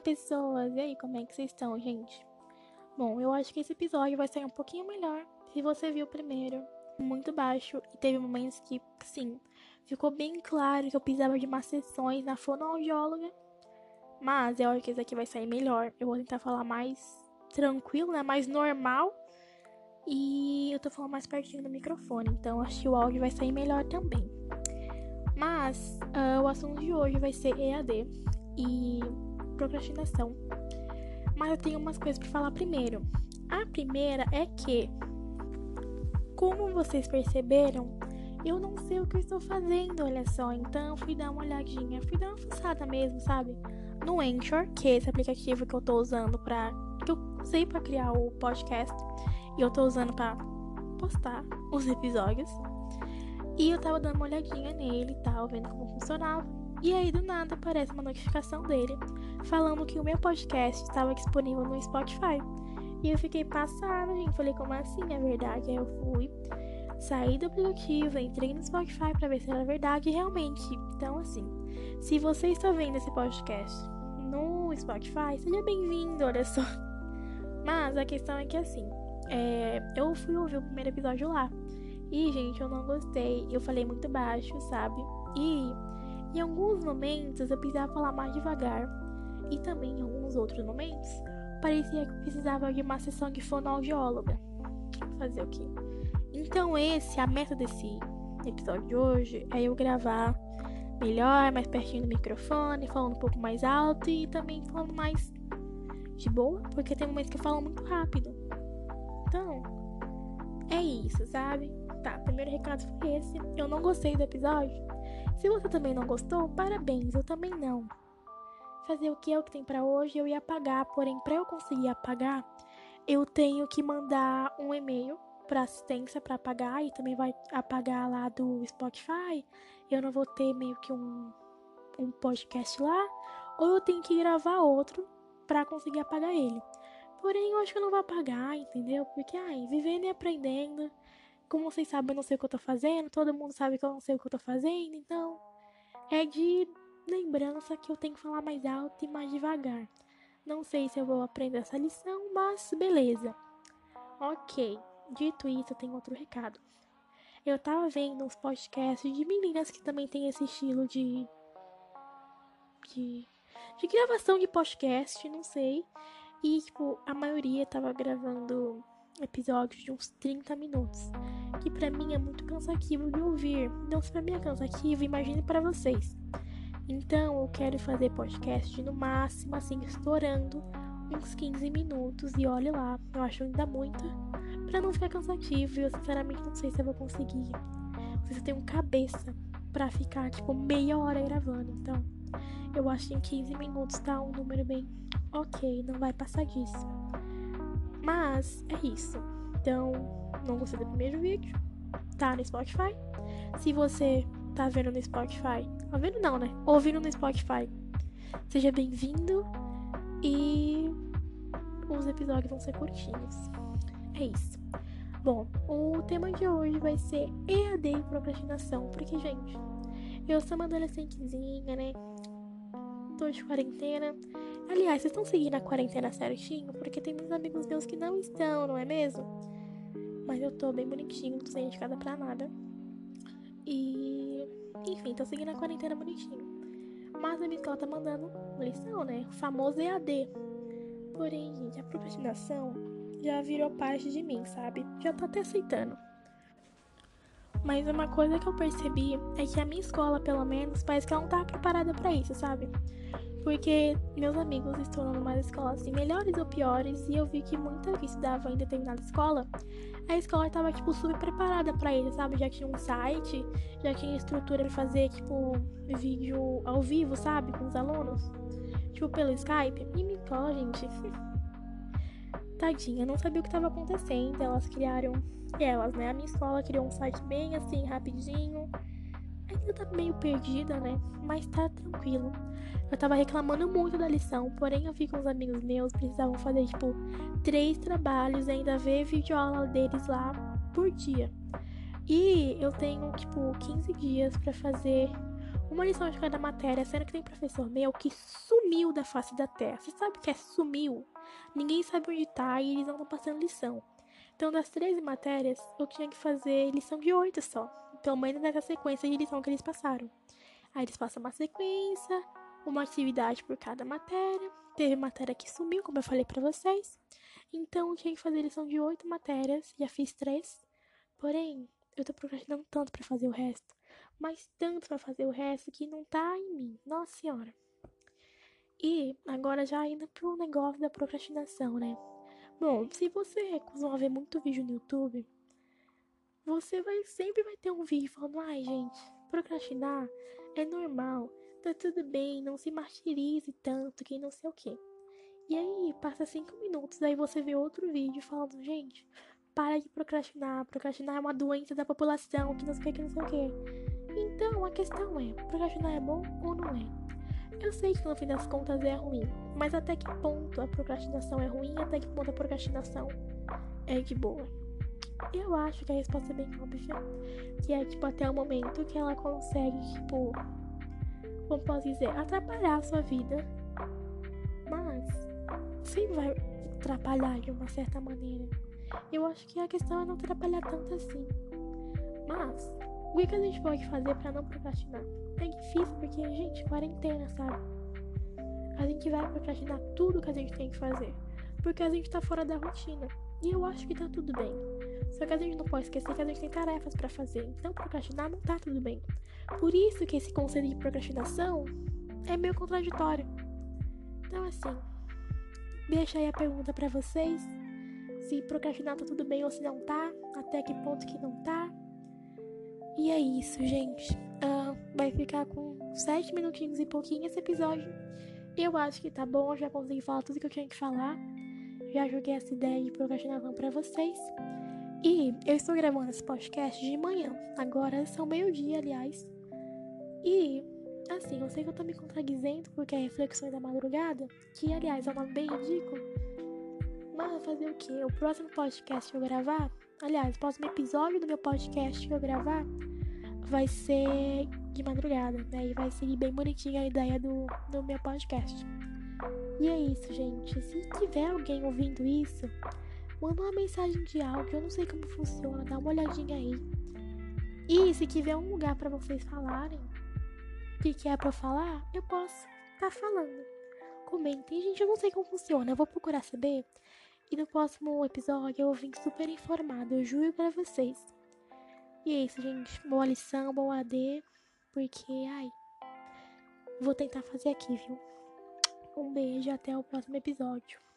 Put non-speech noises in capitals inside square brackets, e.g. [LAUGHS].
pessoas! E aí, como é que vocês estão, gente? Bom, eu acho que esse episódio vai sair um pouquinho melhor se você viu o primeiro. Muito baixo e teve momentos que, sim, ficou bem claro que eu precisava de umas sessões na fonoaudióloga. Mas eu acho que esse aqui vai sair melhor. Eu vou tentar falar mais tranquilo, né? Mais normal. E eu tô falando mais pertinho do microfone, então acho que o áudio vai sair melhor também. Mas uh, o assunto de hoje vai ser EAD e procrastinação. Mas eu tenho umas coisas para falar primeiro. A primeira é que, como vocês perceberam, eu não sei o que eu estou fazendo, olha só. Então fui dar uma olhadinha, fui dar uma fuçada mesmo, sabe? No Anchor, que é esse aplicativo que eu tô usando para que eu usei para criar o podcast e eu tô usando para postar os episódios. E eu tava dando uma olhadinha nele e tal, vendo como funcionava. E aí do nada aparece uma notificação dele falando que o meu podcast estava disponível no Spotify. E eu fiquei passada, gente. Falei, como assim? É verdade? Aí eu fui, saí do aplicativo, entrei no Spotify para ver se era verdade realmente. Então, assim, se você está vendo esse podcast no Spotify, seja bem-vindo, olha só. [LAUGHS] Mas a questão é que, assim, é, eu fui ouvir o primeiro episódio lá. E, gente, eu não gostei. Eu falei muito baixo, sabe? E em alguns momentos eu precisava falar mais devagar. E também em alguns outros momentos parecia que precisava de uma sessão de fonoaudióloga. Fazer o quê? Então esse, a meta desse episódio de hoje é eu gravar melhor, mais pertinho do microfone, falando um pouco mais alto e também falando mais de boa, porque tem momentos que eu falo muito rápido. Então, é isso, sabe? Tá, primeiro recado foi esse. Eu não gostei do episódio. Se você também não gostou, parabéns, eu também não. Fazer o que é o que tem para hoje, eu ia apagar, porém para eu conseguir apagar, eu tenho que mandar um e-mail para assistência para apagar e também vai apagar lá do Spotify. Eu não vou ter meio que um um podcast lá, ou eu tenho que gravar outro para conseguir apagar ele. Porém, eu acho que eu não vou apagar, entendeu? Porque, ai, vivendo e aprendendo. Como vocês sabem, eu não sei o que eu tô fazendo. Todo mundo sabe que eu não sei o que eu tô fazendo. Então, é de lembrança que eu tenho que falar mais alto e mais devagar. Não sei se eu vou aprender essa lição, mas beleza. Ok, dito isso, eu tenho outro recado. Eu tava vendo uns podcasts de meninas que também tem esse estilo de. de. de gravação de podcast, não sei. E, tipo, a maioria tava gravando episódios de uns 30 minutos. Que pra mim é muito cansativo de ouvir. Então, se pra mim é cansativo, imagine para vocês. Então, eu quero fazer podcast no máximo, assim, estourando uns 15 minutos. E olhe lá, eu acho ainda muito. Pra não ficar cansativo. Eu, sinceramente, não sei se eu vou conseguir. Não sei se eu tenho cabeça pra ficar, tipo, meia hora gravando. Então, eu acho que em 15 minutos tá um número bem ok, não vai passar disso. Mas é isso. Então, não gostei do primeiro vídeo? Tá no Spotify. Se você tá vendo no Spotify, tá vendo não, né? Ouvindo no Spotify, seja bem-vindo e os episódios vão ser curtinhos. É isso. Bom, o tema de hoje vai ser EAD e procrastinação, porque, gente, eu sou uma adolescentezinha, né? Tô de quarentena. Aliás, vocês estão seguindo a quarentena certinho? Porque tem muitos amigos meus que não estão, não é mesmo? Mas eu tô bem bonitinho, não tô sem indicada pra nada. E. Enfim, tô seguindo a quarentena bonitinho. Mas a minha escola tá mandando lição, né? O famoso EAD. Porém, gente, a procrastinação já virou parte de mim, sabe? Já tô até aceitando. Mas uma coisa que eu percebi é que a minha escola, pelo menos, parece que ela não tá preparada para isso, sabe? Porque meus amigos estão numa escola assim, melhores ou piores, e eu vi que muita que estudava em determinada escola, a escola estava tipo super preparada para isso, sabe? Já tinha um site, já tinha estrutura para fazer tipo vídeo ao vivo, sabe, com os alunos, tipo pelo Skype. E minha escola, gente, [LAUGHS] tadinha, não sabia o que estava acontecendo. Elas criaram, elas, né? A minha escola criou um site bem assim, rapidinho. Ainda tá meio perdida, né? Mas tá tranquilo. Eu tava reclamando muito da lição, porém eu vi com os amigos meus precisavam fazer, tipo, três trabalhos e ainda ver videoaula deles lá por dia. E eu tenho, tipo, 15 dias para fazer uma lição de cada matéria, sendo que tem professor meu que sumiu da face da terra. Você sabe o que é sumiu? Ninguém sabe onde tá e eles não estão passando lição. Então, das 13 matérias, eu tinha que fazer lição de 8 só. Menos nessa sequência de lição que eles passaram. Aí eles passam uma sequência, uma atividade por cada matéria. Teve matéria que sumiu, como eu falei para vocês. Então, eu tinha que fazer lição de 8 matérias. Já fiz 3. Porém, eu tô procrastinando tanto para fazer o resto mas tanto para fazer o resto que não tá em mim. Nossa senhora. E agora já indo pro negócio da procrastinação, né? Bom, se você costuma ver muito vídeo no YouTube, você vai sempre vai ter um vídeo falando, ai gente, procrastinar é normal, tá tudo bem, não se martirize tanto, que não sei o que. E aí, passa cinco minutos, aí você vê outro vídeo falando, gente, para de procrastinar, procrastinar é uma doença da população, que não sei o que, que não sei o que. Então a questão é: procrastinar é bom ou não é? Eu sei que no fim das contas é ruim, mas até que ponto a procrastinação é ruim e até que ponto a procrastinação é de boa? Eu acho que a resposta é bem óbvia, que é tipo até o momento que ela consegue, tipo, como posso dizer, atrapalhar a sua vida, mas sempre vai atrapalhar de uma certa maneira. Eu acho que a questão é não atrapalhar tanto assim. Mas o que, a gente pode fazer para não procrastinar? É difícil porque, gente, quarentena, sabe? A gente vai procrastinar tudo que a gente tem que fazer. Porque a gente tá fora da rotina. E eu acho que tá tudo bem. Só que a gente não pode esquecer que a gente tem tarefas para fazer. Então procrastinar não tá tudo bem. Por isso que esse conceito de procrastinação é meio contraditório. Então assim, deixa aí a pergunta para vocês. Se procrastinar tá tudo bem ou se não tá, até que ponto que não tá. E é isso, gente. Uh, vai ficar com sete minutinhos e pouquinho esse episódio. Eu acho que tá bom, já consegui falar tudo que eu tinha que falar. Já joguei essa ideia de procrastinação para vocês. E eu estou gravando esse podcast de manhã. Agora são meio-dia, aliás. E, assim, eu sei que eu tô me contradizendo porque é Reflexões da Madrugada, que, aliás, é um nome bem ridículo. Mas fazer o quê? O próximo podcast que eu gravar Aliás, o próximo episódio do meu podcast que eu gravar vai ser de madrugada, né? E vai seguir bem bonitinha a ideia do, do meu podcast. E é isso, gente. Se tiver alguém ouvindo isso, manda uma mensagem de áudio. Eu não sei como funciona, dá uma olhadinha aí. E se tiver um lugar para vocês falarem o que, que é pra falar, eu posso estar tá falando. Comentem, gente. Eu não sei como funciona. Eu vou procurar saber. E no próximo episódio eu vim super informado, eu juro pra vocês. E é isso, gente. Boa lição, boa AD. Porque, ai. Vou tentar fazer aqui, viu? Um beijo até o próximo episódio.